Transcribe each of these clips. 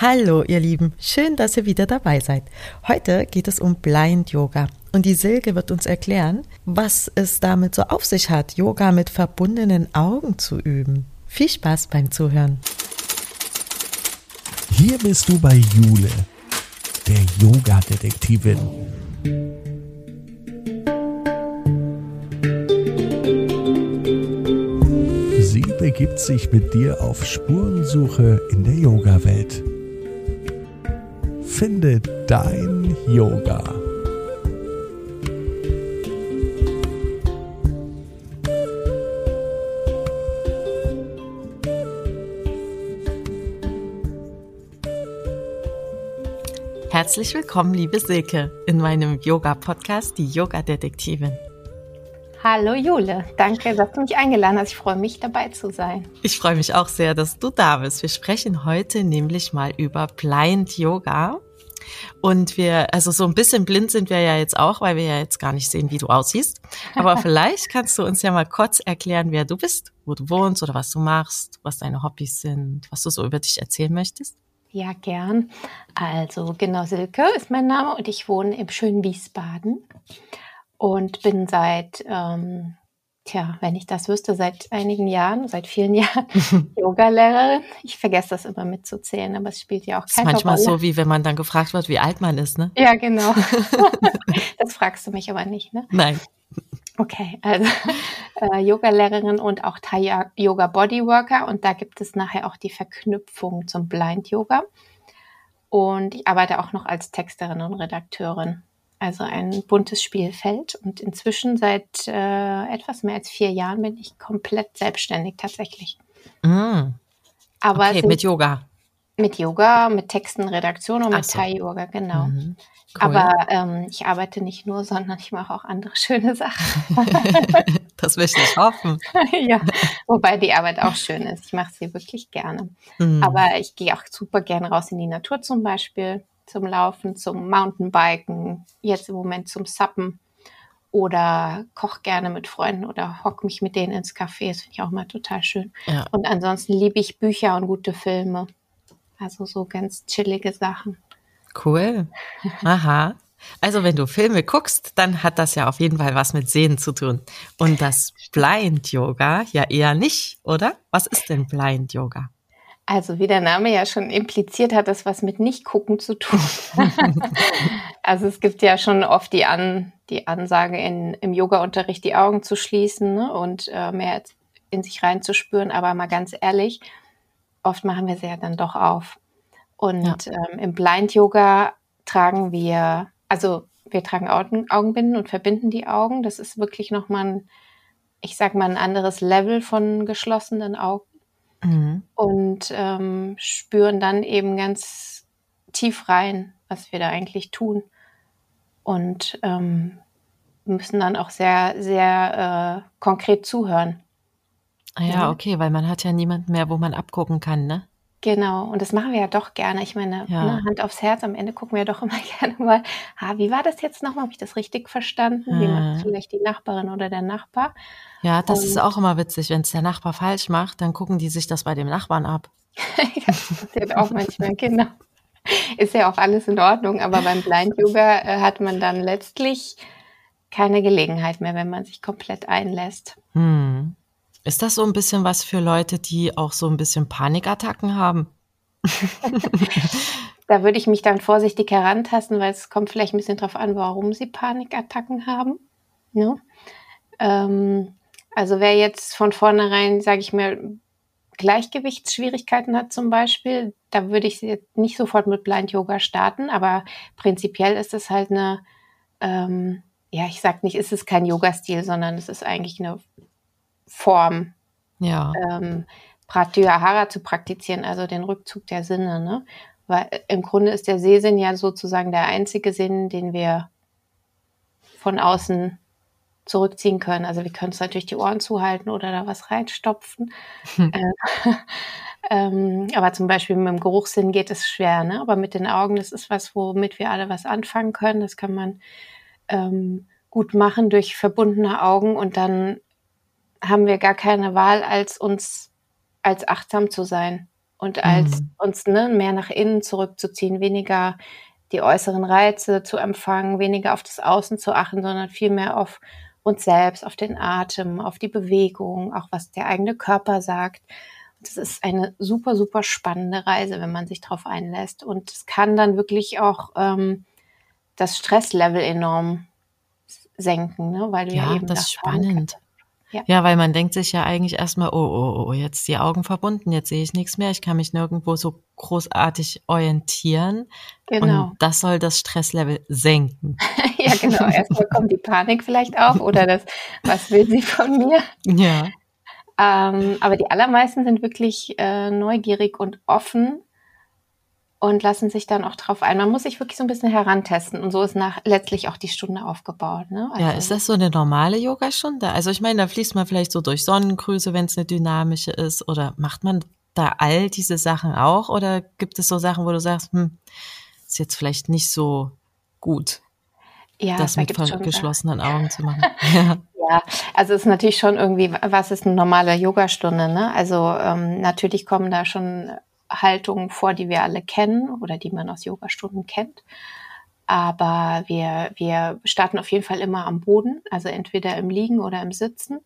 Hallo ihr Lieben, schön, dass ihr wieder dabei seid. Heute geht es um Blind Yoga und die Silke wird uns erklären, was es damit so auf sich hat, Yoga mit verbundenen Augen zu üben. Viel Spaß beim Zuhören. Hier bist du bei Jule, der Yoga-Detektivin. Sie begibt sich mit dir auf Spurensuche in der Yoga-Welt. Finde dein Yoga. Herzlich willkommen, liebe Silke, in meinem Yoga-Podcast, die Yoga-Detektivin. Hallo Jule, danke, dass du mich eingeladen hast. Ich freue mich, dabei zu sein. Ich freue mich auch sehr, dass du da bist. Wir sprechen heute nämlich mal über Blind Yoga. Und wir, also so ein bisschen blind sind wir ja jetzt auch, weil wir ja jetzt gar nicht sehen, wie du aussiehst. Aber vielleicht kannst du uns ja mal kurz erklären, wer du bist, wo du wohnst oder was du machst, was deine Hobbys sind, was du so über dich erzählen möchtest. Ja, gern. Also genau, Silke ist mein Name und ich wohne im schönen Wiesbaden und bin seit, ähm, tja, wenn ich das wüsste, seit einigen Jahren, seit vielen Jahren Yoga-Lehrerin. Ich vergesse das immer mitzuzählen, aber es spielt ja auch keine Rolle. Ist manchmal Rolle. so, wie wenn man dann gefragt wird, wie alt man ist, ne? Ja, genau. das fragst du mich aber nicht, ne? Nein. Okay, also äh, Yoga-Lehrerin und auch Thai Yoga Bodyworker und da gibt es nachher auch die Verknüpfung zum Blind Yoga. Und ich arbeite auch noch als Texterin und Redakteurin. Also ein buntes Spielfeld. Und inzwischen seit äh, etwas mehr als vier Jahren bin ich komplett selbstständig tatsächlich. Mm. Aber okay, mit Yoga. Mit Yoga, mit Texten, Redaktion und Ach mit so. Thai-Yoga, genau. Mhm. Cool. Aber ähm, ich arbeite nicht nur, sondern ich mache auch andere schöne Sachen. das möchte ich hoffen. ja, wobei die Arbeit auch schön ist. Ich mache sie wirklich gerne. Mhm. Aber ich gehe auch super gerne raus in die Natur zum Beispiel, zum Laufen, zum Mountainbiken, jetzt im Moment zum Suppen oder koch gerne mit Freunden oder hock mich mit denen ins Café. Das finde ich auch mal total schön. Ja. Und ansonsten liebe ich Bücher und gute Filme. Also so ganz chillige Sachen. Cool. Aha. Also wenn du Filme guckst, dann hat das ja auf jeden Fall was mit Sehen zu tun. Und das Blind Yoga ja eher nicht, oder? Was ist denn Blind Yoga? Also wie der Name ja schon impliziert, hat das was mit Nicht-Gucken zu tun. also es gibt ja schon oft die, An die Ansage in, im Yoga-Unterricht, die Augen zu schließen ne, und äh, mehr in sich reinzuspüren. Aber mal ganz ehrlich, oft machen wir sie ja dann doch auf. Und ja. ähm, im Blind-Yoga tragen wir, also wir tragen Augen, Augenbinden und verbinden die Augen. Das ist wirklich nochmal ein, ich sag mal, ein anderes Level von geschlossenen Augen. Mhm. Und ähm, spüren dann eben ganz tief rein, was wir da eigentlich tun. Und ähm, müssen dann auch sehr, sehr äh, konkret zuhören. Ah ja, okay, weil man hat ja niemanden mehr, wo man abgucken kann, ne? Genau, und das machen wir ja doch gerne. Ich meine, Ja. ne, Hand aufs Herz, am Ende gucken wir doch immer gerne mal, ah, wie war das jetzt nochmal? Habe ich das richtig verstanden? Wie macht Mhm. es vielleicht die Nachbarin oder der Nachbar? Ja, das ist Und- auch immer witzig. Wenn es der Nachbar falsch macht, dann gucken die sich das bei dem Nachbarn ab. ja, das passiert auch manchmal, genau. Ist ja auch alles in Ordnung, aber beim Blind Yoga äh, hat man dann letztlich keine Gelegenheit mehr, wenn man sich komplett einlässt. Hm. Ist das so ein bisschen was für Leute, die auch so ein bisschen Panikattacken haben? Da würde ich mich dann vorsichtig herantasten, weil es kommt vielleicht ein bisschen drauf an, warum sie Panikattacken haben. Ne? Ähm, also wer jetzt von vornherein, sage ich mal, Gleichgewichtsschwierigkeiten hat zum Beispiel, da würde ich jetzt nicht sofort mit Blind Yoga starten, aber prinzipiell ist es halt eine, ähm, ja, ich sag nicht, ist es kein Yoga-Stil, sondern es ist eigentlich eine Form, Ja. ähm, Pratyahara zu praktizieren, also den Rückzug der Sinne. Ne? Weil äh, im Grunde ist der Sehsinn ja sozusagen der einzige Sinn, den wir von außen zurückziehen können. Also wir können es natürlich die Ohren zuhalten oder da was reinstopfen. Hm. Äh, ähm, aber zum Beispiel mit dem Geruchssinn geht es schwer. Ne? Aber mit den Augen, das ist was, womit wir alle was anfangen können. Das kann man ähm, gut machen durch verbundene Augen und dann haben wir gar keine Wahl, als uns als achtsam zu sein. und als mhm. uns ne, mehr nach innen zurückzuziehen, weniger die äußeren Reize zu empfangen, weniger auf das Außen zu achten, sondern viel mehr auf uns selbst, auf den Atem, auf die Bewegung, auch was der eigene Körper sagt. Das ist eine super, super spannende Reise, wenn man sich darauf einlässt. Und es kann dann wirklich auch ähm, das Stresslevel enorm senken, ne? weil du ja, ja eben das ist spannend. Ja. ja, weil man denkt sich ja eigentlich erstmal, oh, oh, oh, jetzt die Augen verbunden, jetzt sehe ich nichts mehr, ich kann mich nirgendwo so großartig orientieren. Genau. Und das soll das Stresslevel senken. ja, genau. Erstmal kommt die Panik vielleicht auf oder das, was will sie von mir? Ja. Ähm, aber die allermeisten sind wirklich äh, neugierig und offen und lassen sich dann auch drauf ein. Man muss sich wirklich so ein bisschen herantesten und so ist nach, letztlich auch die Stunde aufgebaut. Ne? Also, ja, ist das so eine normale Yogastunde? Also ich meine, da fließt man vielleicht so durch Sonnengrüße, wenn es eine dynamische ist oder macht man da all diese Sachen auch oder gibt es so Sachen, wo du sagst, hm, ist jetzt vielleicht nicht so gut, ja, das da mit geschlossenen Augen zu machen? ja. Ja, also es ist natürlich schon irgendwie, was ist eine normale Yogastunde? Ne? Also ähm, natürlich kommen da schon Haltungen vor, die wir alle kennen oder die man aus Yogastunden kennt. Aber wir, wir starten auf jeden Fall immer am Boden, also entweder im Liegen oder im Sitzen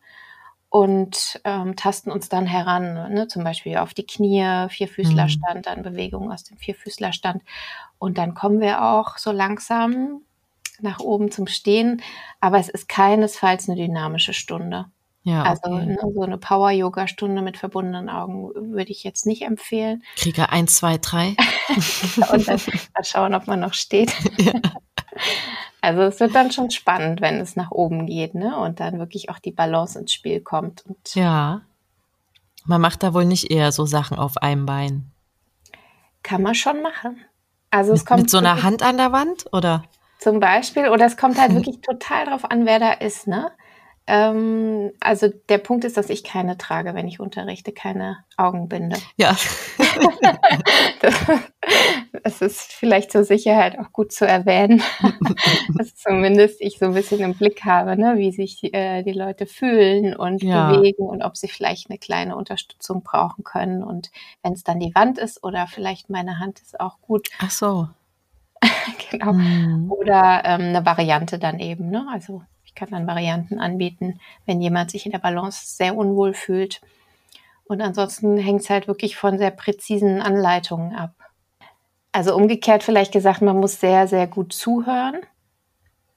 und ähm, tasten uns dann heran, ne? zum Beispiel auf die Knie, Vierfüßlerstand, mhm. dann Bewegungen aus dem Vierfüßlerstand. Und dann kommen wir auch so langsam nach oben zum Stehen, aber es ist keinesfalls eine dynamische Stunde. Ja, also okay. ne, so eine Power-Yoga-Stunde mit verbundenen Augen würde ich jetzt nicht empfehlen. Krieger 1, 2, 3. und dann mal schauen, ob man noch steht. Ja. Also es wird dann schon spannend, wenn es nach oben geht, ne? Und dann wirklich auch die Balance ins Spiel kommt. Und ja. Man macht da wohl nicht eher so Sachen auf einem Bein. Kann man schon machen. Also es mit, kommt mit so einer Hand an der Wand oder? Zum Beispiel, oder es kommt halt wirklich total drauf an, wer da ist, ne? Ähm, also der Punkt ist, dass ich keine trage, wenn ich unterrichte, keine Augenbinde. Ja. das, ist vielleicht zur Sicherheit auch gut zu erwähnen, dass zumindest ich so ein bisschen im Blick habe, ne, wie sich äh, die Leute fühlen und ja. bewegen und ob sie vielleicht eine kleine Unterstützung brauchen können. Und wenn es dann die Wand ist oder vielleicht meine Hand ist auch gut. Ach so. genau. Hm. Oder ähm, eine Variante dann eben, ne? Also ich kann dann Varianten anbieten, wenn jemand sich in der Balance sehr unwohl fühlt. Und ansonsten hängt es halt wirklich von sehr präzisen Anleitungen ab. Also umgekehrt vielleicht gesagt, man muss sehr, sehr gut zuhören,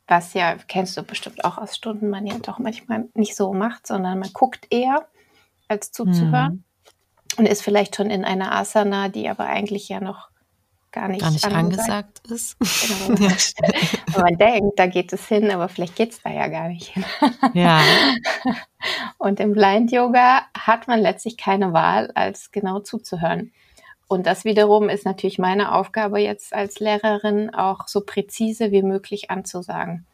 was ja, kennst du bestimmt auch aus Stunden, man ja doch manchmal nicht so macht, sondern man guckt eher, als zuzuhören. Mhm. Und ist vielleicht schon in einer Asana, die aber eigentlich ja noch gar nicht, gar nicht angesagt ist. Genau. ja. man denkt, da geht es hin, aber vielleicht geht es da ja gar nicht hin. ja. Und im Blind Yoga hat man letztlich keine Wahl, als genau zuzuhören. Und das wiederum ist natürlich meine Aufgabe jetzt als Lehrerin, auch so präzise wie möglich anzusagen.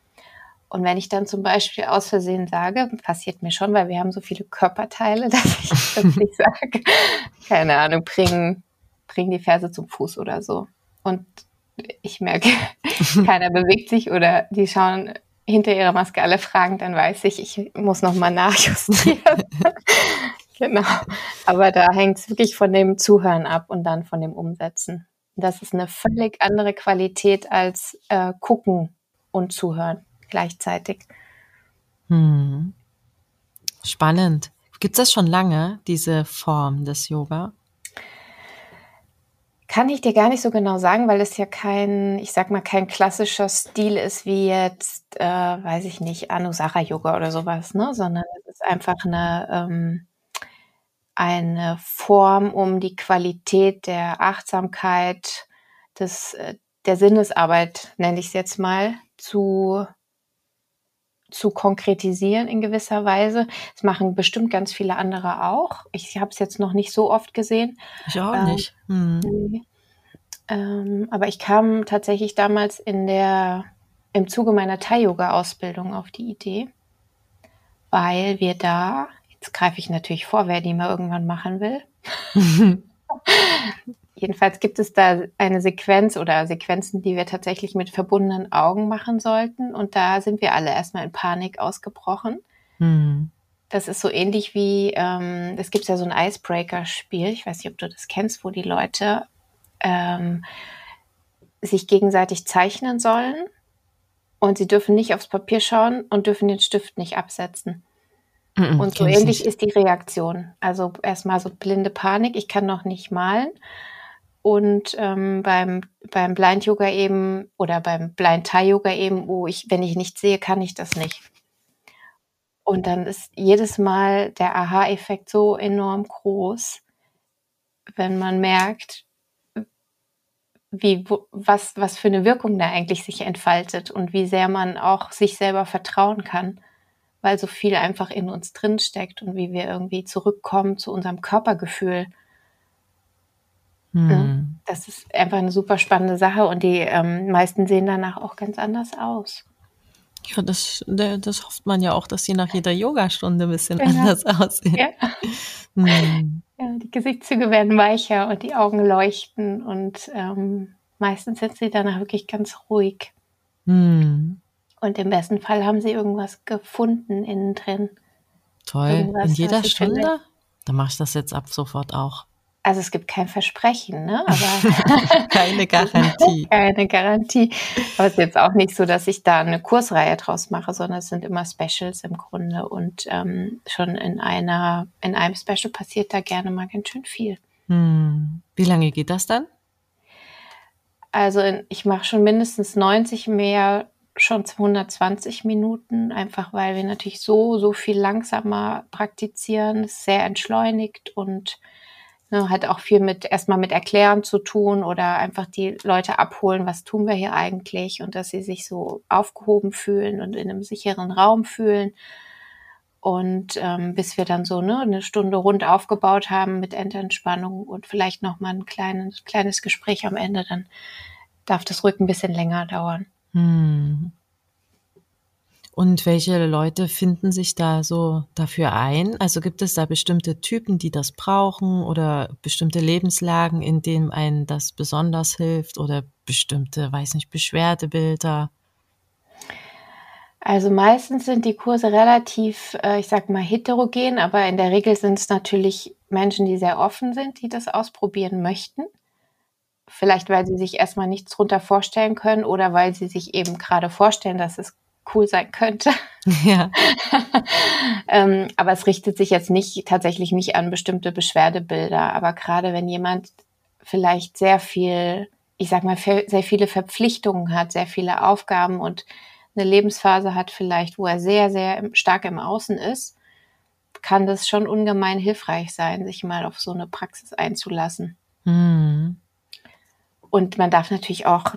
Und wenn ich dann zum Beispiel aus Versehen sage, passiert mir schon, weil wir haben so viele Körperteile, dass ich das nicht sage, keine Ahnung, bringen bringen die Ferse zum Fuß oder so. Und ich merke, keiner bewegt sich oder die schauen hinter ihrer Maske alle fragend, dann weiß ich, ich muss nochmal nachjustieren. genau. Aber da hängt es wirklich von dem Zuhören ab und dann von dem Umsetzen. Das ist eine völlig andere Qualität als äh, gucken und zuhören gleichzeitig. Hm. Spannend. Gibt es das schon lange, diese Form des Yoga? Kann ich dir gar nicht so genau sagen, weil es ja kein, ich sag mal, kein klassischer Stil ist wie jetzt, äh, weiß ich nicht, Anusara Yoga oder sowas, ne? Sondern es ist einfach eine, ähm, eine Form, um die Qualität der Achtsamkeit, des, äh, der Sinnesarbeit, nenne ich es jetzt mal, zu zu konkretisieren in gewisser Weise. Das machen bestimmt ganz viele andere auch. Ich habe es jetzt noch nicht so oft gesehen. Ich auch ähm, nicht. Hm. Ähm, aber ich kam tatsächlich damals in der, im Zuge meiner Thai-Yoga-Ausbildung auf die Idee, weil wir da, jetzt greife ich natürlich vor, wer die mal irgendwann machen will. Jedenfalls gibt es da eine Sequenz oder Sequenzen, die wir tatsächlich mit verbundenen Augen machen sollten. Und da sind wir alle erstmal in Panik ausgebrochen. Hm. Das ist so ähnlich wie, ähm, es gibt ja so ein Icebreaker-Spiel, ich weiß nicht, ob du das kennst, wo die Leute ähm, sich gegenseitig zeichnen sollen und sie dürfen nicht aufs Papier schauen und dürfen den Stift nicht absetzen. Mm -mm, und so ähnlich ist die Reaktion. Also erstmal so blinde Panik, ich kann noch nicht malen. Und ähm, beim, beim Blind Yoga eben oder beim Blind Thai Yoga eben, wo ich, wenn ich nichts sehe, kann ich das nicht. Und dann ist jedes Mal der Aha-Effekt so enorm groß, wenn man merkt, wie, was, was für eine Wirkung da eigentlich sich entfaltet und wie sehr man auch sich selber vertrauen kann, weil so viel einfach in uns drin steckt und wie wir irgendwie zurückkommen zu unserem Körpergefühl. Hm. Das ist einfach eine super spannende Sache und die ähm, meisten sehen danach auch ganz anders aus. Ja, das, das hofft man ja auch, dass sie nach jeder Yogastunde ein bisschen genau. anders aussehen. Ja. Hm. ja. die Gesichtszüge werden weicher und die Augen leuchten und ähm, meistens sind sie danach wirklich ganz ruhig. Hm. Und im besten Fall haben sie irgendwas gefunden innen drin. Toll. Irgendwas, In jeder Stunde? Dann mache ich das jetzt ab sofort auch. Also es gibt kein Versprechen, ne? Aber keine Garantie. keine Garantie. Aber es ist jetzt auch nicht so, dass ich da eine Kursreihe draus mache, sondern es sind immer Specials im Grunde. Und ähm, schon in einer, in einem Special passiert da gerne mal ganz schön viel. Hm. Wie lange geht das dann? Also in, ich mache schon mindestens 90 mehr, schon 220 Minuten, einfach weil wir natürlich so, so viel langsamer praktizieren. Sehr entschleunigt und Ne, hat auch viel mit erstmal mit Erklären zu tun oder einfach die Leute abholen, was tun wir hier eigentlich und dass sie sich so aufgehoben fühlen und in einem sicheren Raum fühlen. Und ähm, bis wir dann so ne, eine Stunde rund aufgebaut haben mit Endentspannung und vielleicht nochmal ein kleines, kleines Gespräch am Ende, dann darf das Rücken ein bisschen länger dauern. Hm. Und welche Leute finden sich da so dafür ein? Also gibt es da bestimmte Typen, die das brauchen oder bestimmte Lebenslagen, in denen einen das besonders hilft oder bestimmte, weiß nicht, Beschwerdebilder? Also meistens sind die Kurse relativ, äh, ich sag mal, heterogen, aber in der Regel sind es natürlich Menschen, die sehr offen sind, die das ausprobieren möchten. Vielleicht, weil sie sich erstmal nichts drunter vorstellen können oder weil sie sich eben gerade vorstellen, dass es cool sein könnte. Ja. ähm, aber es richtet sich jetzt nicht tatsächlich nicht an bestimmte Beschwerdebilder. Aber gerade wenn jemand vielleicht sehr viel, ich sag mal, sehr viele Verpflichtungen hat, sehr viele Aufgaben und eine Lebensphase hat vielleicht, wo er sehr, sehr stark im Außen ist, kann das schon ungemein hilfreich sein, sich mal auf so eine Praxis einzulassen. Mhm. Und man darf natürlich auch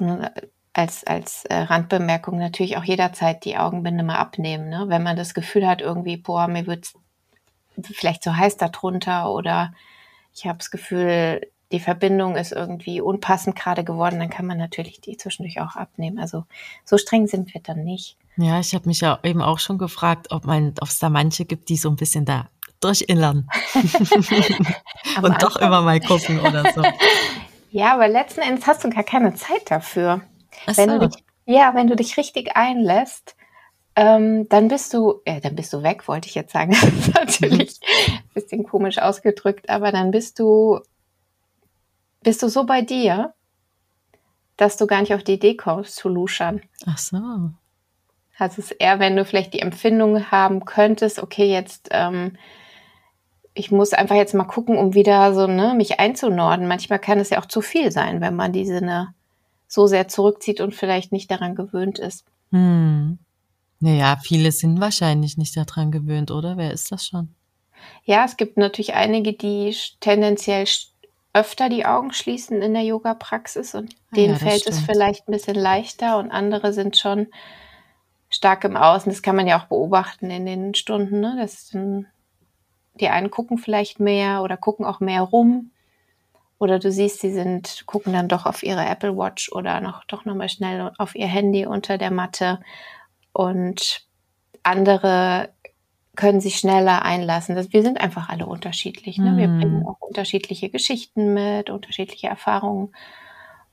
als, als äh, Randbemerkung natürlich auch jederzeit die Augenbinde mal abnehmen. Ne? Wenn man das Gefühl hat, irgendwie, boah, mir wird vielleicht so heiß darunter oder ich habe das Gefühl, die Verbindung ist irgendwie unpassend gerade geworden, dann kann man natürlich die zwischendurch auch abnehmen. Also so streng sind wir dann nicht. Ja, ich habe mich ja eben auch schon gefragt, ob man, ob es da manche gibt, die so ein bisschen da durchinnern und doch immer mal gucken oder so. Ja, aber letzten Endes hast du gar keine Zeit dafür. Ach wenn so. du dich, ja, wenn du dich richtig einlässt, ähm, dann bist du, äh, dann bist du weg, wollte ich jetzt sagen. das ist natürlich ein bisschen komisch ausgedrückt, aber dann bist du, bist du so bei dir, dass du gar nicht auf die Idee kommst zu luschern. Ach so. Also es ist eher, wenn du vielleicht die Empfindung haben könntest, okay, jetzt, ähm, ich muss einfach jetzt mal gucken, um wieder so, ne, mich einzunorden. Manchmal kann es ja auch zu viel sein, wenn man diese, ne, so sehr zurückzieht und vielleicht nicht daran gewöhnt ist. Hm. Naja, viele sind wahrscheinlich nicht daran gewöhnt, oder? Wer ist das schon? Ja, es gibt natürlich einige, die tendenziell öfter die Augen schließen in der Yoga-Praxis und ah denen ja, fällt stimmt. es vielleicht ein bisschen leichter und andere sind schon stark im Außen. Das kann man ja auch beobachten in den Stunden. Ne? Das, die einen gucken vielleicht mehr oder gucken auch mehr rum oder du siehst, sie sind, gucken dann doch auf ihre Apple Watch oder noch doch nochmal schnell auf ihr Handy unter der Matte. Und andere können sich schneller einlassen. wir sind einfach alle unterschiedlich. Ne? Wir bringen mhm. auch unterschiedliche Geschichten mit, unterschiedliche Erfahrungen.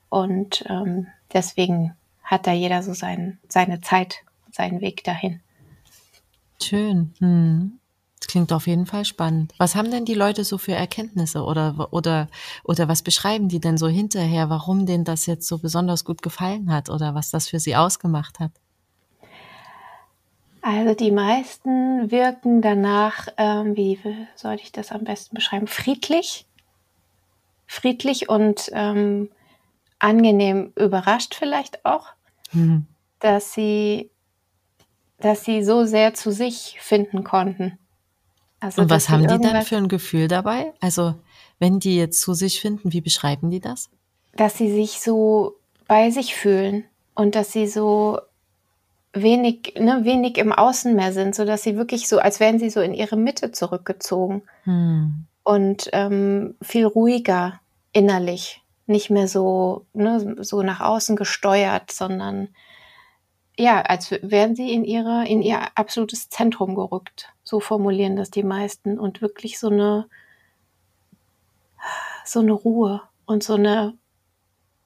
Und ähm, deswegen hat da jeder so sein, seine Zeit, seinen Weg dahin. Schön. Hm. Das klingt auf jeden Fall spannend. Was haben denn die Leute so für Erkenntnisse oder, oder, oder was beschreiben die denn so hinterher, warum denen das jetzt so besonders gut gefallen hat oder was das für sie ausgemacht hat? Also die meisten wirken danach, ähm, wie soll ich das am besten beschreiben, friedlich. Friedlich und ähm, angenehm überrascht vielleicht auch, hm. dass sie, dass sie so sehr zu sich finden konnten. Also, und was haben die dann für ein Gefühl dabei? Also, wenn die jetzt zu sich finden, wie beschreiben die das? Dass sie sich so bei sich fühlen und dass sie so wenig, ne, wenig im Außen mehr sind, so dass sie wirklich so, als wären sie so in ihre Mitte zurückgezogen hm. und ähm, viel ruhiger innerlich nicht mehr so, ne, so nach außen gesteuert, sondern ja, als wären sie in ihre, in ihr absolutes Zentrum gerückt. So formulieren das die meisten und wirklich so eine, so eine Ruhe und so eine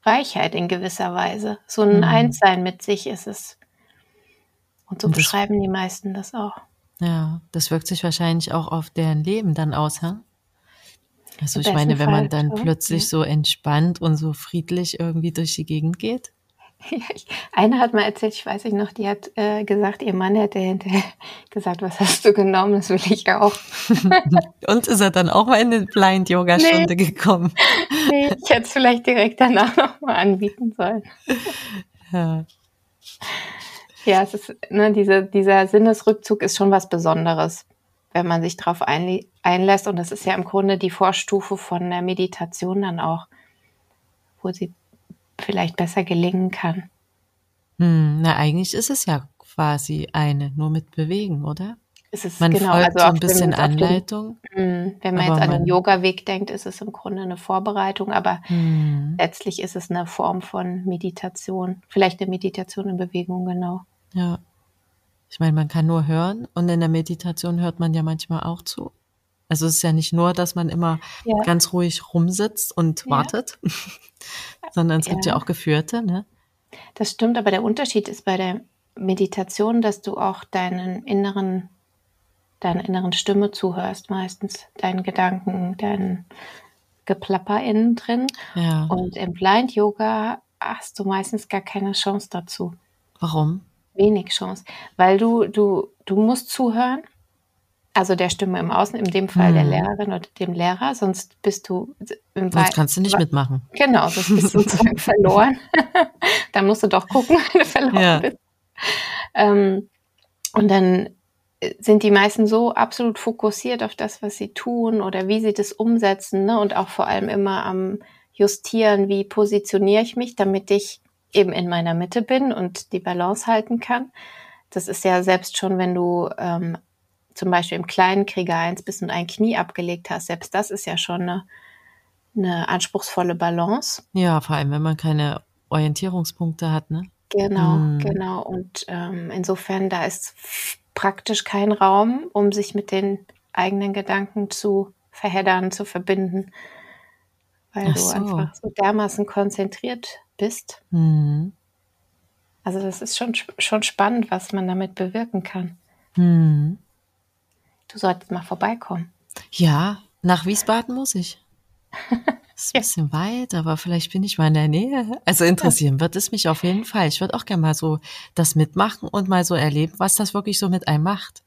Weichheit in gewisser Weise. So ein mhm. Einssein mit sich ist es. Und so und beschreiben die meisten das auch. Ja, das wirkt sich wahrscheinlich auch auf deren Leben dann aus, ha? Also ich meine, wenn man dann plötzlich ja. so entspannt und so friedlich irgendwie durch die Gegend geht. Ja, ich, eine hat mal erzählt, ich weiß nicht noch, die hat äh, gesagt, ihr Mann hätte hinterher gesagt, was hast du genommen, das will ich auch. und ist er dann auch mal in eine Blind-Yoga-Stunde nee. gekommen? nee, ich hätte es vielleicht direkt danach nochmal anbieten sollen. Ja. Ja, es ist, ne, diese, dieser Sinnesrückzug ist schon was Besonderes wenn man sich darauf einlässt. Und das ist ja im Grunde die Vorstufe von der Meditation dann auch, wo sie vielleicht besser gelingen kann. Hm, na, eigentlich ist es ja quasi eine, nur mit Bewegen, oder? Es ist man genau, folgt also so ein bisschen dem, Anleitung. Dem, wenn man jetzt an den Yoga-Weg denkt, ist es im Grunde eine Vorbereitung, aber hm. letztlich ist es eine Form von Meditation. Vielleicht eine Meditation in Bewegung, genau. Ja. Ich meine, man kann nur hören und in der Meditation hört man ja manchmal auch zu. Also es ist ja nicht nur, dass man immer ja. ganz ruhig rumsitzt und ja. wartet, sondern es ja. gibt ja auch Geführte, ne? Das stimmt, aber der Unterschied ist bei der Meditation, dass du auch deinen inneren, deiner inneren Stimme zuhörst, meistens deinen Gedanken, deinen Geplapper innen drin. Ja. Und im Blind Yoga hast du meistens gar keine Chance dazu. Warum? wenig Chance, weil du, du, du musst zuhören, also der Stimme im Außen, in dem Fall mhm. der Lehrerin oder dem Lehrer, sonst bist du im Sonst kannst du nicht mitmachen. Genau, sonst bist du sozusagen verloren. dann musst du doch gucken, wenn du verloren ja. bist. Ähm, und dann sind die meisten so absolut fokussiert auf das, was sie tun oder wie sie das umsetzen ne? und auch vor allem immer am Justieren, wie positioniere ich mich, damit ich eben in meiner Mitte bin und die Balance halten kann. Das ist ja selbst schon, wenn du ähm, zum Beispiel im kleinen Krieger 1 bist und ein Knie abgelegt hast, selbst das ist ja schon eine, eine anspruchsvolle Balance. Ja, vor allem, wenn man keine Orientierungspunkte hat, ne? Genau, hm. genau. Und ähm, insofern, da ist praktisch kein Raum, um sich mit den eigenen Gedanken zu verheddern, zu verbinden, weil Ach du einfach so dermaßen konzentriert bist. Mhm. Also das ist schon, schon spannend, was man damit bewirken kann. Mhm. Du solltest mal vorbeikommen. Ja, nach Wiesbaden muss ich. Ist ein bisschen weit, aber vielleicht bin ich mal in der Nähe. Also interessieren wird es mich auf jeden Fall. Ich würde auch gerne mal so das mitmachen und mal so erleben, was das wirklich so mit einem macht.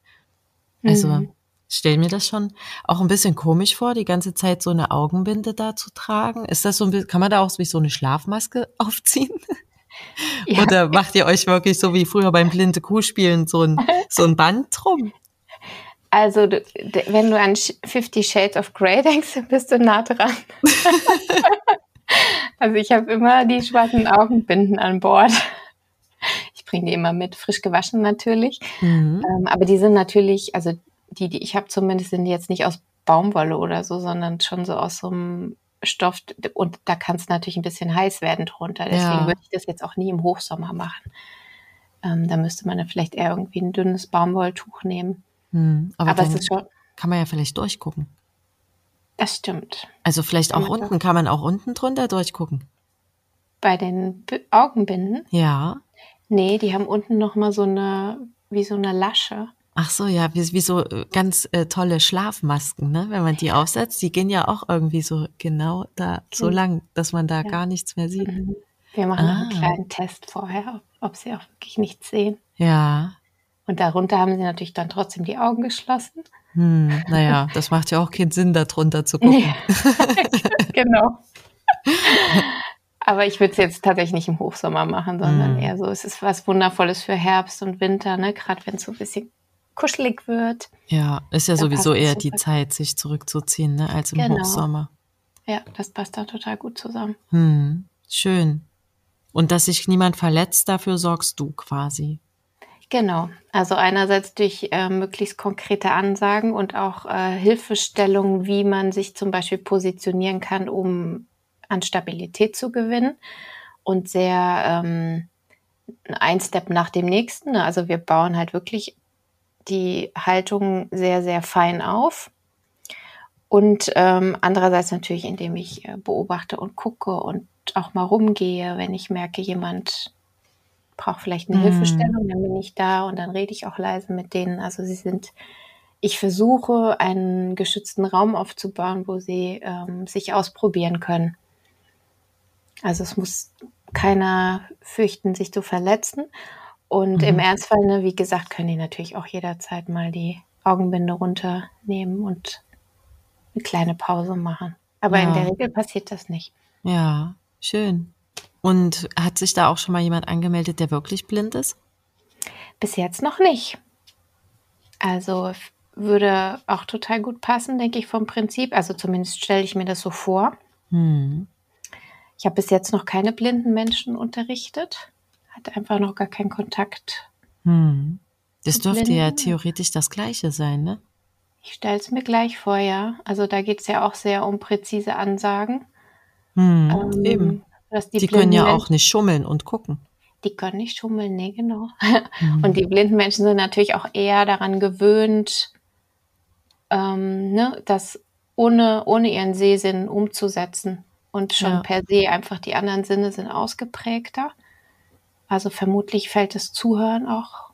Also mhm. stell mir das schon auch ein bisschen komisch vor, die ganze Zeit so eine Augenbinde da zu tragen. Ist das so ein bisschen, kann man da auch wie so eine Schlafmaske aufziehen? Ja. Oder macht ihr euch wirklich so wie früher beim blinde Kuhspielen so ein, so ein Band drum? Also, du, wenn du an Fifty Shades of Grey denkst, bist du nah dran. also, ich habe immer die schwarzen Augenbinden an Bord. Ich bringe die immer mit, frisch gewaschen natürlich. Mhm. Ähm, aber die sind natürlich, also die, die ich habe zumindest, sind jetzt nicht aus Baumwolle oder so, sondern schon so aus so einem Stoff. Und da kann es natürlich ein bisschen heiß werden drunter. Deswegen ja. würde ich das jetzt auch nie im Hochsommer machen. Ähm, da müsste man dann vielleicht eher irgendwie ein dünnes Baumwolltuch nehmen. Hm, aber, aber es ist schon. Kann man ja vielleicht durchgucken. Das stimmt. Also vielleicht auch unten, doch. kann man auch unten drunter durchgucken. Bei den B Augenbinden? Ja. Nee, die haben unten nochmal so eine, wie so eine Lasche. Ach so, ja, wie, wie so äh, ganz äh, tolle Schlafmasken, ne? Wenn man die aufsetzt, die gehen ja auch irgendwie so genau da so Okay. lang, dass man da Ja. gar nichts mehr sieht. Mhm. Wir machen noch einen Ah. kleinen Test vorher, ob sie auch wirklich nichts sehen. Ja. Und darunter haben sie natürlich dann trotzdem die Augen geschlossen. Hm, naja, das macht ja auch keinen Sinn, da drunter zu gucken. genau. Aber ich würde es jetzt tatsächlich nicht im Hochsommer machen, sondern Mm. eher so, es ist was Wundervolles für Herbst und Winter, ne? Gerade wenn es so ein bisschen kuschelig wird. Ja, ist ja sowieso eher die. Zeit, sich zurückzuziehen, ne, als im Genau. Hochsommer. Ja, das passt da total gut zusammen. Hm, schön. Und dass sich niemand verletzt, dafür sorgst du quasi. Genau. Also einerseits durch äh, möglichst konkrete Ansagen und auch äh, Hilfestellungen, wie man sich zum Beispiel positionieren kann, um an Stabilität zu gewinnen. Und sehr ähm, ein Step nach dem nächsten. Also wir bauen halt wirklich die Haltung sehr, sehr fein auf. Und ähm, andererseits natürlich, indem ich äh, beobachte und gucke und auch mal rumgehe, wenn ich merke, jemand braucht vielleicht eine Mhm. Hilfestellung, dann bin ich da und dann rede ich auch leise mit denen. Also sie sind, ich versuche einen geschützten Raum aufzubauen, wo sie ähm, sich ausprobieren können. Also es muss keiner fürchten, sich zu verletzen. Und Mhm. im Ernstfall, ne, wie gesagt, können die natürlich auch jederzeit mal die Augenbinde runternehmen und eine kleine Pause machen. Aber in Ja. der Regel passiert das nicht. Ja, schön. Und hat sich da auch schon mal jemand angemeldet, der wirklich blind ist? Bis jetzt noch nicht. Also würde auch total gut passen, denke ich, vom Prinzip. Also zumindest stelle ich mir das so vor. Hm. Ich habe bis jetzt noch keine blinden Menschen unterrichtet. Hatte einfach noch gar keinen Kontakt. Hm. Das dürfte ja Blinden? theoretisch das Gleiche sein, ne? Ich stelle es mir gleich vor, ja. Also da geht es ja auch sehr um präzise Ansagen. Hm, Ähm, eben. Dass Die, die, können ja auch nicht schummeln und gucken. Die können nicht schummeln, nee, genau. Hm. Und die blinden Menschen sind natürlich auch eher daran gewöhnt, ähm, ne, das ohne, ohne ihren Sehsinn umzusetzen. Und schon Ja. per se einfach die anderen Sinne sind ausgeprägter. Also vermutlich fällt das Zuhören auch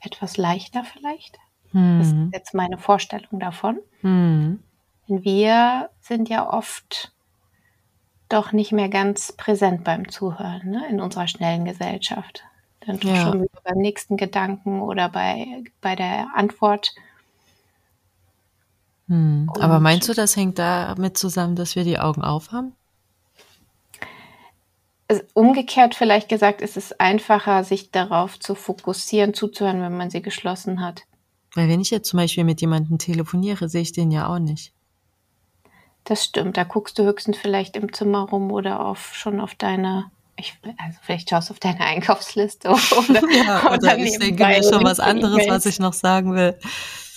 etwas leichter vielleicht. Das ist Hm. jetzt meine Vorstellung davon. Hm. Denn wir sind ja oft doch nicht mehr ganz präsent beim Zuhören ne, in unserer schnellen Gesellschaft. Dann Ja. schon wieder beim nächsten Gedanken oder bei, bei der Antwort. Hm. Aber meinst du, das hängt damit zusammen, dass wir die Augen aufhaben? Also umgekehrt vielleicht gesagt, ist es einfacher, sich darauf zu fokussieren, zuzuhören, wenn man sie geschlossen hat. Weil wenn ich jetzt zum Beispiel mit jemandem telefoniere, sehe ich den ja auch nicht. Das stimmt. Da guckst du höchstens vielleicht im Zimmer rum oder auf, schon auf deine, ich, also vielleicht schaust du auf deine Einkaufsliste oder, Ja, oder ich denke mir schon was anderes, was ich noch sagen will.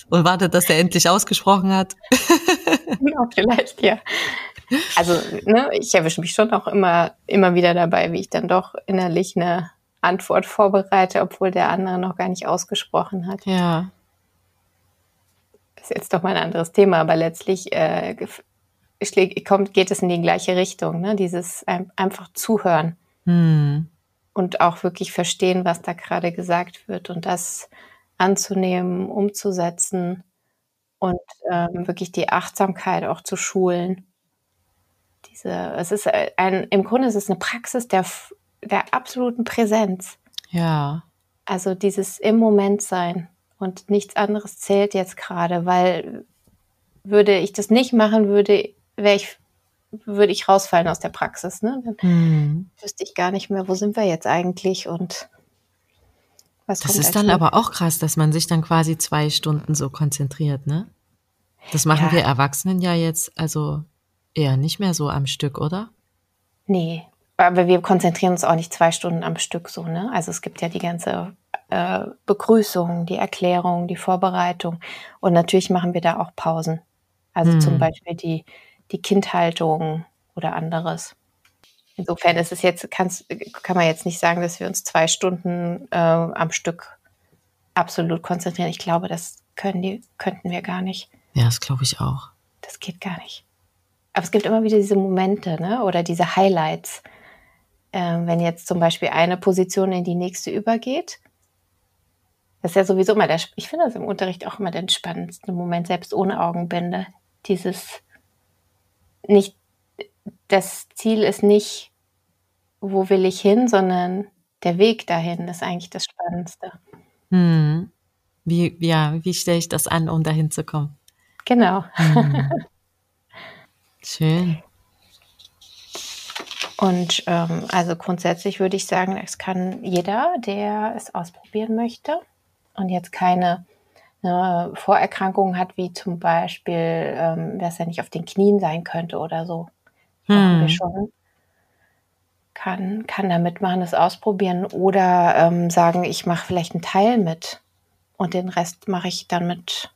Und warte, dass er endlich ausgesprochen hat. Genau, vielleicht, ja. Also, ne, ich erwische mich schon auch immer, immer wieder dabei, wie ich dann doch innerlich eine Antwort vorbereite, obwohl der andere noch gar nicht ausgesprochen hat. Ja. Das ist jetzt doch mal ein anderes Thema, aber letztlich äh, kommt, geht es in die gleiche Richtung, ne? Dieses ein, einfach zuhören Hm. und auch wirklich verstehen, was da gerade gesagt wird und das anzunehmen, umzusetzen und ähm, wirklich die Achtsamkeit auch zu schulen. Diese, es ist ein, im Grunde ist es eine Praxis der, der absoluten Präsenz. Ja. Also dieses im Moment sein und nichts anderes zählt jetzt gerade, weil würde ich das nicht machen, würde, wäre ich, würde ich rausfallen aus der Praxis. Ne? Dann Hm. wüsste ich gar nicht mehr, wo sind wir jetzt eigentlich und was Das kommt ist dann aber auch krass, dass man sich dann quasi zwei Stunden so konzentriert, ne? Das machen Ja. wir Erwachsenen ja jetzt also eher nicht mehr so am Stück, oder? Nee, aber wir konzentrieren uns auch nicht zwei Stunden am Stück so, ne? Also es gibt ja die ganze äh, Begrüßung, die Erklärung, die Vorbereitung und natürlich machen wir da auch Pausen. Also Hm. zum Beispiel die, die Kindhaltung oder anderes. Insofern ist es jetzt, kann man jetzt nicht sagen, dass wir uns zwei Stunden äh, am Stück absolut konzentrieren. Ich glaube, das können die, könnten wir gar nicht. Ja, das glaube ich auch. Das geht gar nicht. Aber es gibt immer wieder diese Momente ne? oder diese Highlights. Ähm, wenn jetzt zum Beispiel eine Position in die nächste übergeht, Das ist ja sowieso immer der, ich finde das im Unterricht auch immer der spannendste Moment, selbst ohne Augenbinde. Dieses nicht, das Ziel ist nicht, wo will ich hin, sondern der Weg dahin ist eigentlich das Spannendste. Hm. Wie, ja, wie stelle ich das an, um dahin zu kommen? Genau. Hm. Schön. Und ähm, also grundsätzlich würde ich sagen, es kann jeder, der es ausprobieren möchte und jetzt keine eine Vorerkrankung hat, wie zum Beispiel, ähm, dass er nicht auf den Knien sein könnte oder so. Hm. Schon. Kann, kann da mitmachen, das ausprobieren oder ähm, sagen, ich mache vielleicht einen Teil mit und den Rest mache ich dann mit,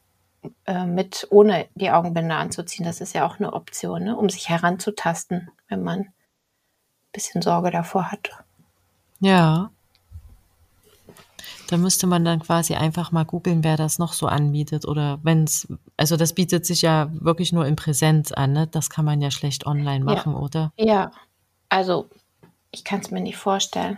äh, mit, ohne die Augenbinde anzuziehen. Das ist ja auch eine Option, ne? um sich heranzutasten, wenn man bisschen Sorge davor hat. Ja. Da müsste man dann quasi einfach mal googeln, wer das noch so anbietet. Oder wenn es, also das bietet sich ja wirklich nur in Präsenz an, ne? Das kann man ja schlecht online machen, ja. oder? Ja, also ich kann es mir nicht vorstellen.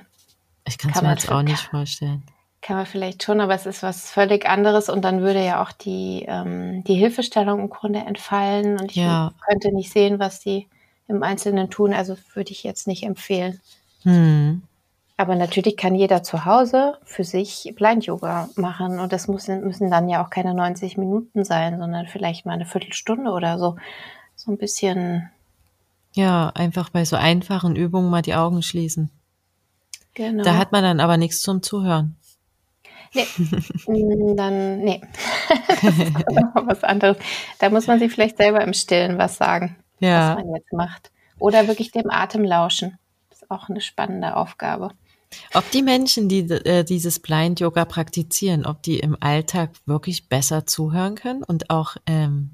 Ich kann es mir jetzt auch nicht vorstellen. Kann man vielleicht schon, aber es ist was völlig anderes und dann würde ja auch die, ähm, die Hilfestellung im Grunde entfallen und ich ja. könnte nicht sehen, was die im Einzelnen tun. Also würde ich jetzt nicht empfehlen. Hm. Aber natürlich kann jeder zu Hause für sich Blind-Yoga machen. Und das müssen, müssen dann ja auch keine 90 Minuten sein, sondern vielleicht mal eine Viertelstunde oder so. So ein bisschen. Ja, einfach bei so einfachen Übungen mal die Augen schließen. Genau. Da hat man dann aber nichts zum Zuhören. Nee, dann, nee. das ist was anderes. Da muss man sich vielleicht selber im Stillen was sagen ja. was man jetzt macht. Oder wirklich dem Atem lauschen. Das ist auch eine spannende Aufgabe. Ob die Menschen, die äh, dieses Blind Yoga praktizieren, ob die im Alltag wirklich besser zuhören können und auch, ähm,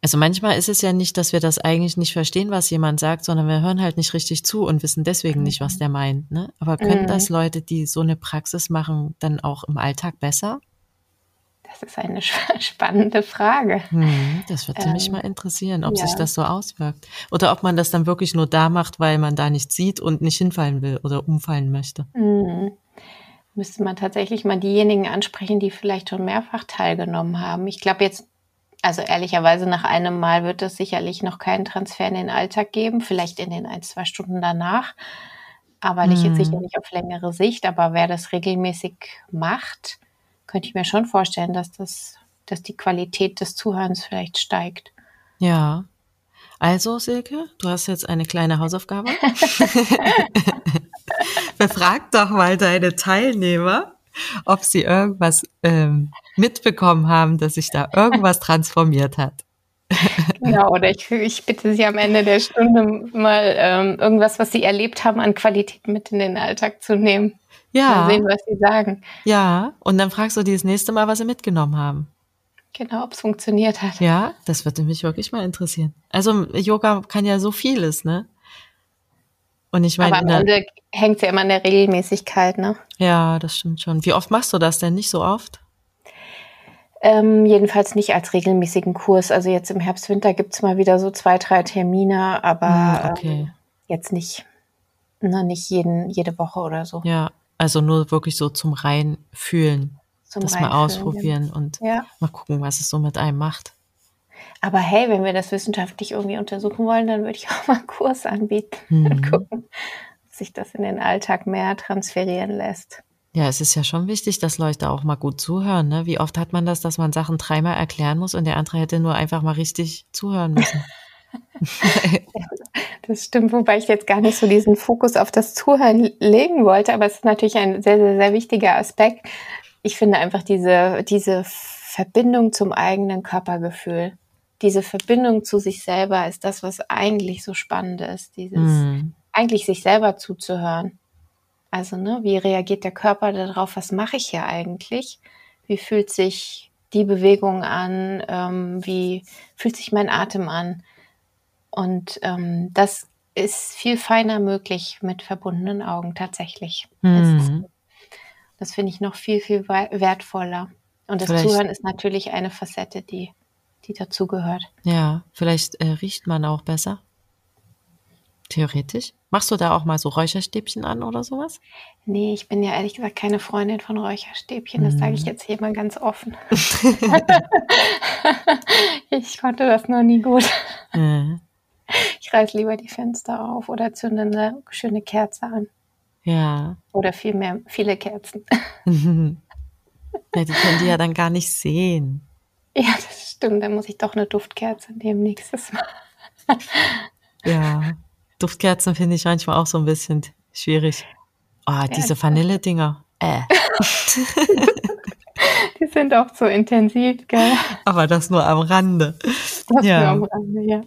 also manchmal ist es ja nicht, dass wir das eigentlich nicht verstehen, was jemand sagt, sondern wir hören halt nicht richtig zu und wissen deswegen nicht, was mhm. der meint. Ne? Aber können mhm. das Leute, die so eine Praxis machen, dann auch im Alltag besser? Das ist eine spannende Frage. Hm, das würde ähm, mich mal interessieren, ob ja. sich das so auswirkt. Oder ob man das dann wirklich nur da macht, weil man da nichts sieht und nicht hinfallen will oder umfallen möchte. Mhm. Müsste man tatsächlich mal diejenigen ansprechen, die vielleicht schon mehrfach teilgenommen haben. Ich glaube jetzt, also ehrlicherweise nach einem Mal wird es sicherlich noch keinen Transfer in den Alltag geben, vielleicht in den ein, zwei Stunden danach. Aber nicht jetzt sicher nicht auf längere Sicht. Aber wer das regelmäßig macht, könnte ich mir schon vorstellen, dass das, dass die Qualität des Zuhörens vielleicht steigt. Ja. Also, Silke, du hast jetzt eine kleine Hausaufgabe. Befrag doch mal deine Teilnehmer, ob sie irgendwas ähm, mitbekommen haben, dass sich da irgendwas transformiert hat. genau, oder ich, ich bitte Sie am Ende der Stunde mal ähm, irgendwas, was Sie erlebt haben, an Qualität mit in den Alltag zu nehmen. Ja. Mal sehen, was sie sagen. Ja, und dann fragst du die das nächste Mal, was sie mitgenommen haben. Genau, ob es funktioniert hat. Ja, das würde mich wirklich mal interessieren. Also Yoga kann ja so vieles, ne? Und ich meine, aber am Ende hängt es ja immer an der Regelmäßigkeit, ne? Ja, das stimmt schon. Wie oft machst du das denn? Nicht so oft? Ähm, jedenfalls nicht als regelmäßigen Kurs. Also jetzt im Herbst, Winter gibt es mal wieder so zwei, drei Termine, aber hm, okay. ähm, jetzt nicht, na, nicht jeden, jede Woche oder so. Ja, also nur wirklich so zum Reinfühlen. Zum das mal ausprobieren und ja. mal gucken, was es so mit einem macht. Aber hey, wenn wir das wissenschaftlich irgendwie untersuchen wollen, dann würde ich auch mal einen Kurs anbieten mhm. und gucken, ob sich das in den Alltag mehr transferieren lässt. Ja, es ist ja schon wichtig, dass Leute auch mal gut zuhören. Ne? Wie oft hat man das, dass man Sachen dreimal erklären muss und der andere hätte nur einfach mal richtig zuhören müssen? das stimmt, wobei ich jetzt gar nicht so diesen Fokus auf das Zuhören legen wollte, aber es ist natürlich ein sehr, sehr, sehr wichtiger Aspekt. Ich finde einfach diese, diese Verbindung zum eigenen Körpergefühl, diese Verbindung zu sich selber ist das, was eigentlich so spannend ist, dieses mm. eigentlich sich selber zuzuhören. Also, ne, wie reagiert der Körper darauf? Was mache ich hier eigentlich? Wie fühlt sich die Bewegung an? Ähm, wie fühlt sich mein Atem an? Und ähm, das ist viel feiner möglich mit verbundenen Augen tatsächlich. Mhm. Das, das finde ich noch viel, viel wertvoller. Und das vielleicht, Zuhören ist natürlich eine Facette, die, die dazugehört. Ja, vielleicht äh, riecht man auch besser. Theoretisch. Machst du da auch mal so Räucherstäbchen an oder sowas? Nee, ich bin ja ehrlich gesagt keine Freundin von Räucherstäbchen. Das sage ich mhm. jetzt hier mal ganz offen. ich konnte das noch nie gut. Ja. Ich reiß lieber die Fenster auf oder zünde eine schöne Kerze an. Ja. Oder vielmehr viele Kerzen. ja, die können die ja dann gar nicht sehen. Ja, das stimmt. Dann muss ich doch eine Duftkerze nehmen nächstes Mal. ja, Duftkerzen finde ich manchmal auch so ein bisschen schwierig. Oh, ja, diese Vanilledinger. Äh. die sind auch so intensiv, gell? Aber das nur am Rande. Das ja. nur am Rande, ja.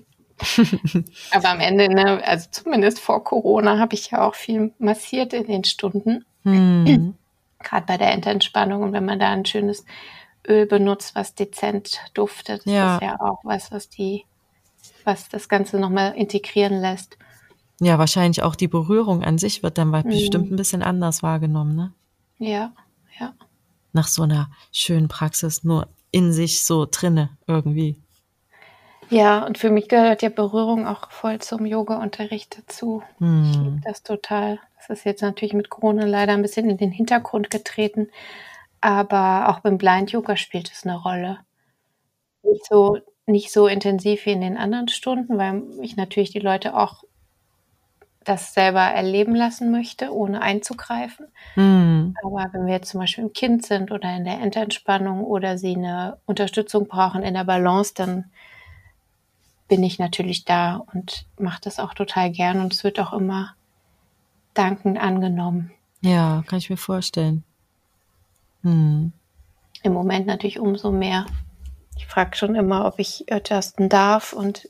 Aber am Ende, ne, also zumindest vor Corona, habe ich ja auch viel massiert in den Stunden. Hm. Gerade bei der Endentspannung. Und wenn man da ein schönes Öl benutzt, was dezent duftet, ja. ist ja auch was, was die, was das Ganze nochmal integrieren lässt. Ja, wahrscheinlich auch die Berührung an sich wird dann mhm. bestimmt ein bisschen anders wahrgenommen, ne? Ja, ja. Nach so einer schönen Praxis, nur in sich so drinne irgendwie. Ja, und für mich gehört ja Berührung auch voll zum Yoga-Unterricht dazu. Hm. Ich liebe das total. Das ist jetzt natürlich mit Corona leider ein bisschen in den Hintergrund getreten, aber auch beim Blind Yoga spielt es eine Rolle. Nicht so, nicht so intensiv wie in den anderen Stunden, weil ich natürlich die Leute auch das selber erleben lassen möchte, ohne einzugreifen. Mhm. Aber wenn wir jetzt zum Beispiel im Kind sind oder in der Endentspannung oder sie eine Unterstützung brauchen in der Balance, dann bin ich natürlich da und mache das auch total gern und es wird auch immer dankend angenommen. Ja, kann ich mir vorstellen. Hm. Im Moment natürlich umso mehr. Ich frage schon immer, ob ich adjusten darf und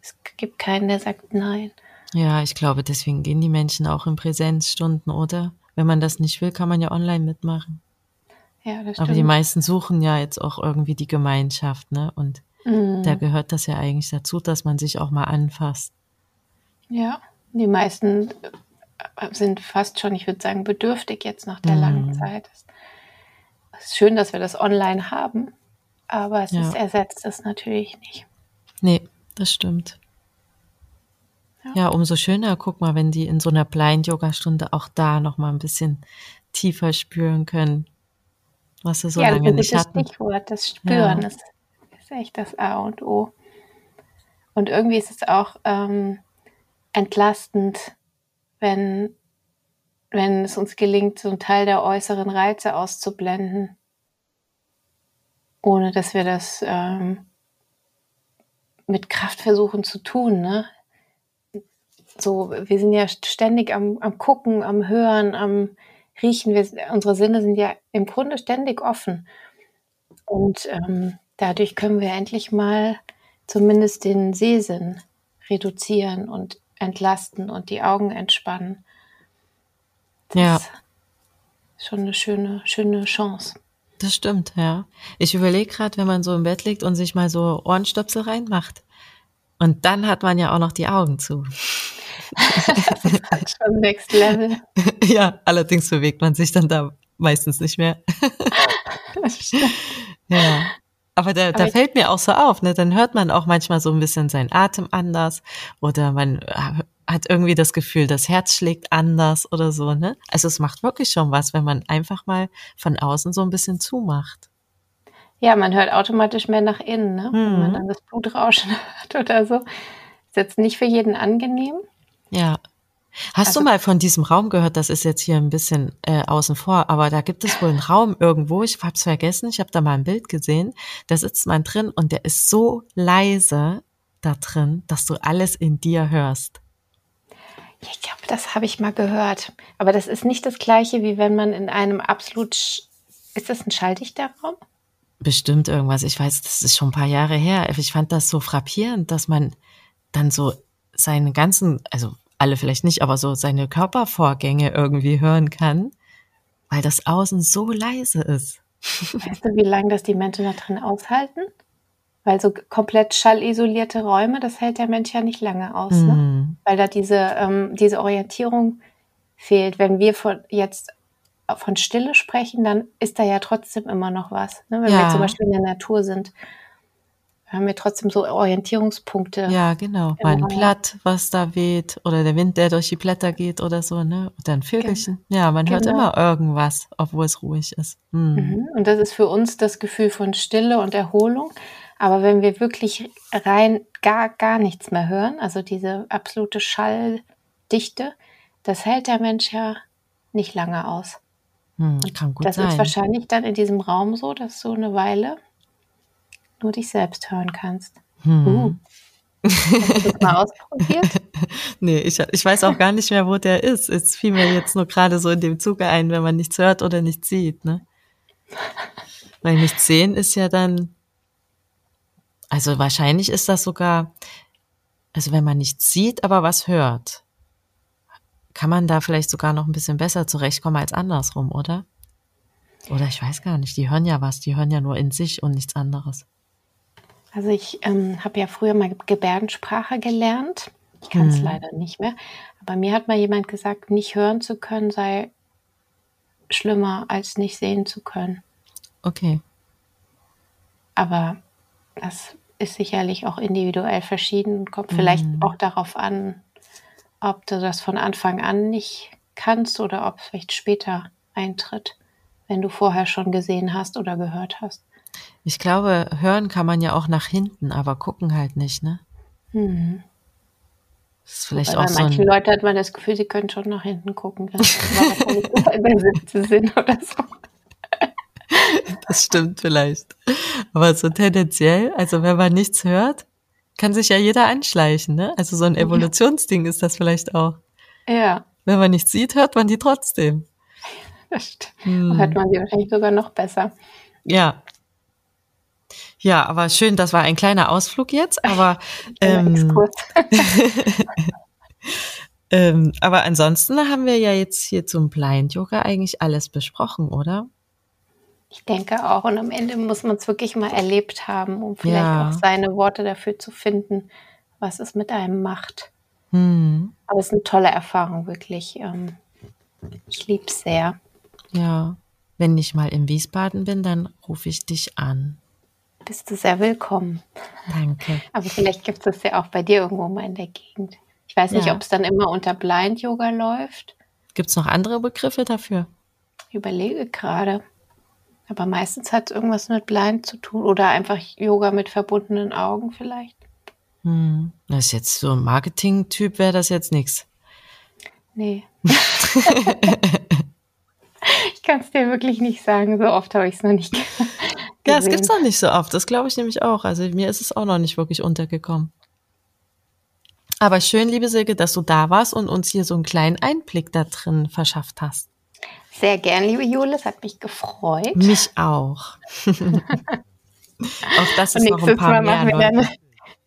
es gibt keinen, der sagt nein. Ja, ich glaube, deswegen gehen die Menschen auch in Präsenzstunden, oder? Wenn man das nicht will, kann man ja online mitmachen. Ja, das stimmt. Aber die meisten suchen ja jetzt auch irgendwie die Gemeinschaft, ne? Und Mhm. Da gehört das ja eigentlich dazu, dass man sich auch mal anfasst. Ja, die meisten äh, sind fast schon, ich würde sagen, bedürftig jetzt nach der mhm. langen Zeit. Es ist schön, dass wir das online haben, aber es ja. ist, ersetzt es natürlich nicht. Nee, das stimmt. Ja. ja, umso schöner, guck mal, wenn die in so einer Blind-Yoga-Stunde auch da nochmal ein bisschen tiefer spüren können, was sie so ja, lange nicht hatten. Ja, das Stichwort, das Spüren ja. ist echt das A und O. Und irgendwie ist es auch ähm, entlastend, wenn, wenn es uns gelingt, so einen Teil der äußeren Reize auszublenden, ohne dass wir das ähm, mit Kraft versuchen zu tun. Ne? So, wir sind ja ständig am, am Gucken, am Hören, am Riechen. Wir, unsere Sinne sind ja im Grunde ständig offen. Und ähm, Dadurch können wir endlich mal zumindest den Sehsinn reduzieren und entlasten und die Augen entspannen. Das ja. ist schon eine schöne, schöne Chance. Das stimmt, ja. Ich überlege gerade, wenn man so im Bett liegt und sich mal so Ohrenstöpsel reinmacht. Und dann hat man ja auch noch die Augen zu. das ist halt schon Next Level. Ja, allerdings bewegt man sich dann da meistens nicht mehr. ja. Aber da, da fällt mir auch so auf, ne? Dann hört man auch manchmal so ein bisschen seinen Atem anders oder man hat irgendwie das Gefühl, das Herz schlägt anders oder so, ne? Also es macht wirklich schon was, wenn man einfach mal von außen so ein bisschen zumacht. Ja, man hört automatisch mehr nach innen, ne? Mhm. Wenn man mhm. dann das Blutrauschen hört oder so. Ist jetzt nicht für jeden angenehm. Ja. Hast also, du mal von diesem Raum gehört? Das ist jetzt hier ein bisschen äh, außen vor, aber da gibt es wohl einen Raum irgendwo. Ich habe es vergessen. Ich habe da mal ein Bild gesehen. Da sitzt man drin und der ist so leise da drin, dass du alles in dir hörst. Ich glaube, das habe ich mal gehört. Aber das ist nicht das gleiche, wie wenn man in einem absolut. Ist das ein schalldichter Raum? Bestimmt irgendwas. Ich weiß, das ist schon ein paar Jahre her. Ich fand das so frappierend, dass man dann so seine ganzen, also alle vielleicht nicht, aber so seine Körpervorgänge irgendwie hören kann, weil das Außen so leise ist. Weißt du, wie lange das die Menschen da drin aushalten? Weil so komplett schallisolierte Räume, das hält der Mensch ja nicht lange aus, ne? Mhm. weil da diese, ähm, diese Orientierung fehlt. Wenn wir von jetzt von Stille sprechen, dann ist da ja trotzdem immer noch was. Ne? Wenn ja. wir zum Beispiel in der Natur sind. Haben wir trotzdem so Orientierungspunkte. Ja, genau. Mal ein Blatt, was da weht oder der Wind, der durch die Blätter geht oder so, ne? Oder ein Vögelchen. Genau. Ja, man hört genau. immer irgendwas, obwohl es ruhig ist. Mhm. Und das ist für uns das Gefühl von Stille und Erholung. Aber wenn wir wirklich rein gar, gar nichts mehr hören, also diese absolute Schalldichte, das hält der Mensch ja nicht lange aus. Hm, kann gut das sein. ist wahrscheinlich dann in diesem Raum so, dass du eine Weile nur dich selbst hören kannst. Hm. Uh. Hast du das mal ausprobiert? nee, ich, ich weiß auch gar nicht mehr, wo der ist. Es fiel mir jetzt nur gerade so in dem Zuge ein, wenn man nichts hört oder nichts sieht. Ne? Weil nichts sehen ist ja dann, also wahrscheinlich ist das sogar, also wenn man nichts sieht, aber was hört, kann man da vielleicht sogar noch ein bisschen besser zurechtkommen als andersrum, oder? Oder ich weiß gar nicht, die hören ja was, die hören ja nur in sich und nichts anderes. Also ich ähm, habe ja früher mal Gebärdensprache gelernt. Ich kann es hm. leider nicht mehr. Aber mir hat mal jemand gesagt, nicht hören zu können sei schlimmer als nicht sehen zu können. Okay. Aber das ist sicherlich auch individuell verschieden und kommt vielleicht hm. auch darauf an, ob du das von Anfang an nicht kannst oder ob es vielleicht später eintritt, wenn du vorher schon gesehen hast oder gehört hast. Ich glaube, hören kann man ja auch nach hinten, aber gucken halt nicht, ne? Mhm. Das ist vielleicht Weil auch bei manchen so Leuten hat man das Gefühl, sie können schon nach hinten gucken, wenn sie sind oder so. Das stimmt vielleicht. Aber so tendenziell, also wenn man nichts hört, kann sich ja jeder anschleichen, ne? Also so ein Evolutionsding ist das vielleicht auch. Ja. Wenn man nichts sieht, hört man die trotzdem. Das stimmt. Hm. Hört man die wahrscheinlich sogar noch besser. Ja, ja, aber schön, das war ein kleiner Ausflug jetzt, aber ähm, ähm, aber ansonsten haben wir ja jetzt hier zum Blind Yoga eigentlich alles besprochen, oder? Ich denke auch. Und am Ende muss man es wirklich mal erlebt haben, um vielleicht ja. auch seine Worte dafür zu finden, was es mit einem macht. Hm. Aber es ist eine tolle Erfahrung, wirklich. Ähm, ich liebe es sehr. Ja, wenn ich mal in Wiesbaden bin, dann rufe ich dich an bist du sehr willkommen. Danke. Aber vielleicht gibt es ja auch bei dir irgendwo mal in der Gegend. Ich weiß nicht, ja. ob es dann immer unter Blind Yoga läuft. Gibt es noch andere Begriffe dafür? Ich überlege gerade. Aber meistens hat es irgendwas mit Blind zu tun oder einfach Yoga mit verbundenen Augen vielleicht. Hm. Das ist jetzt so ein Marketing-Typ, wäre das jetzt nichts. Nee. ich kann es dir wirklich nicht sagen. So oft habe ich es noch nicht ja, es gibt's noch nicht so oft. Das glaube ich nämlich auch. Also mir ist es auch noch nicht wirklich untergekommen. Aber schön, liebe Silke, dass du da warst und uns hier so einen kleinen Einblick da drin verschafft hast. Sehr gern, liebe Jule, es hat mich gefreut. Mich auch. auch das ist noch ein paar Mal mehr. Dann,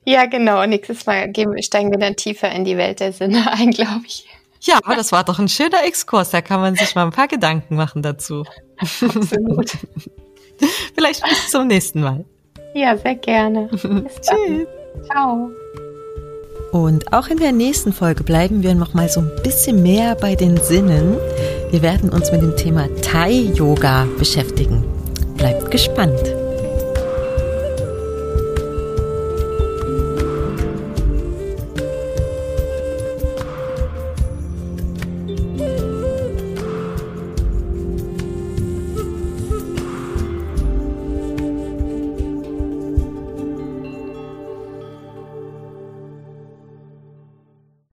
ja, genau. Nächstes Mal gehen, steigen wir dann tiefer in die Welt der Sinne ein, glaube ich. Ja, aber das war doch ein schöner Exkurs. Da kann man sich mal ein paar Gedanken machen dazu. Absolut. Vielleicht bis zum nächsten Mal. Ja, sehr gerne. Tschüss. Ciao. Und auch in der nächsten Folge bleiben wir noch mal so ein bisschen mehr bei den Sinnen. Wir werden uns mit dem Thai Yoga beschäftigen. Bleibt gespannt.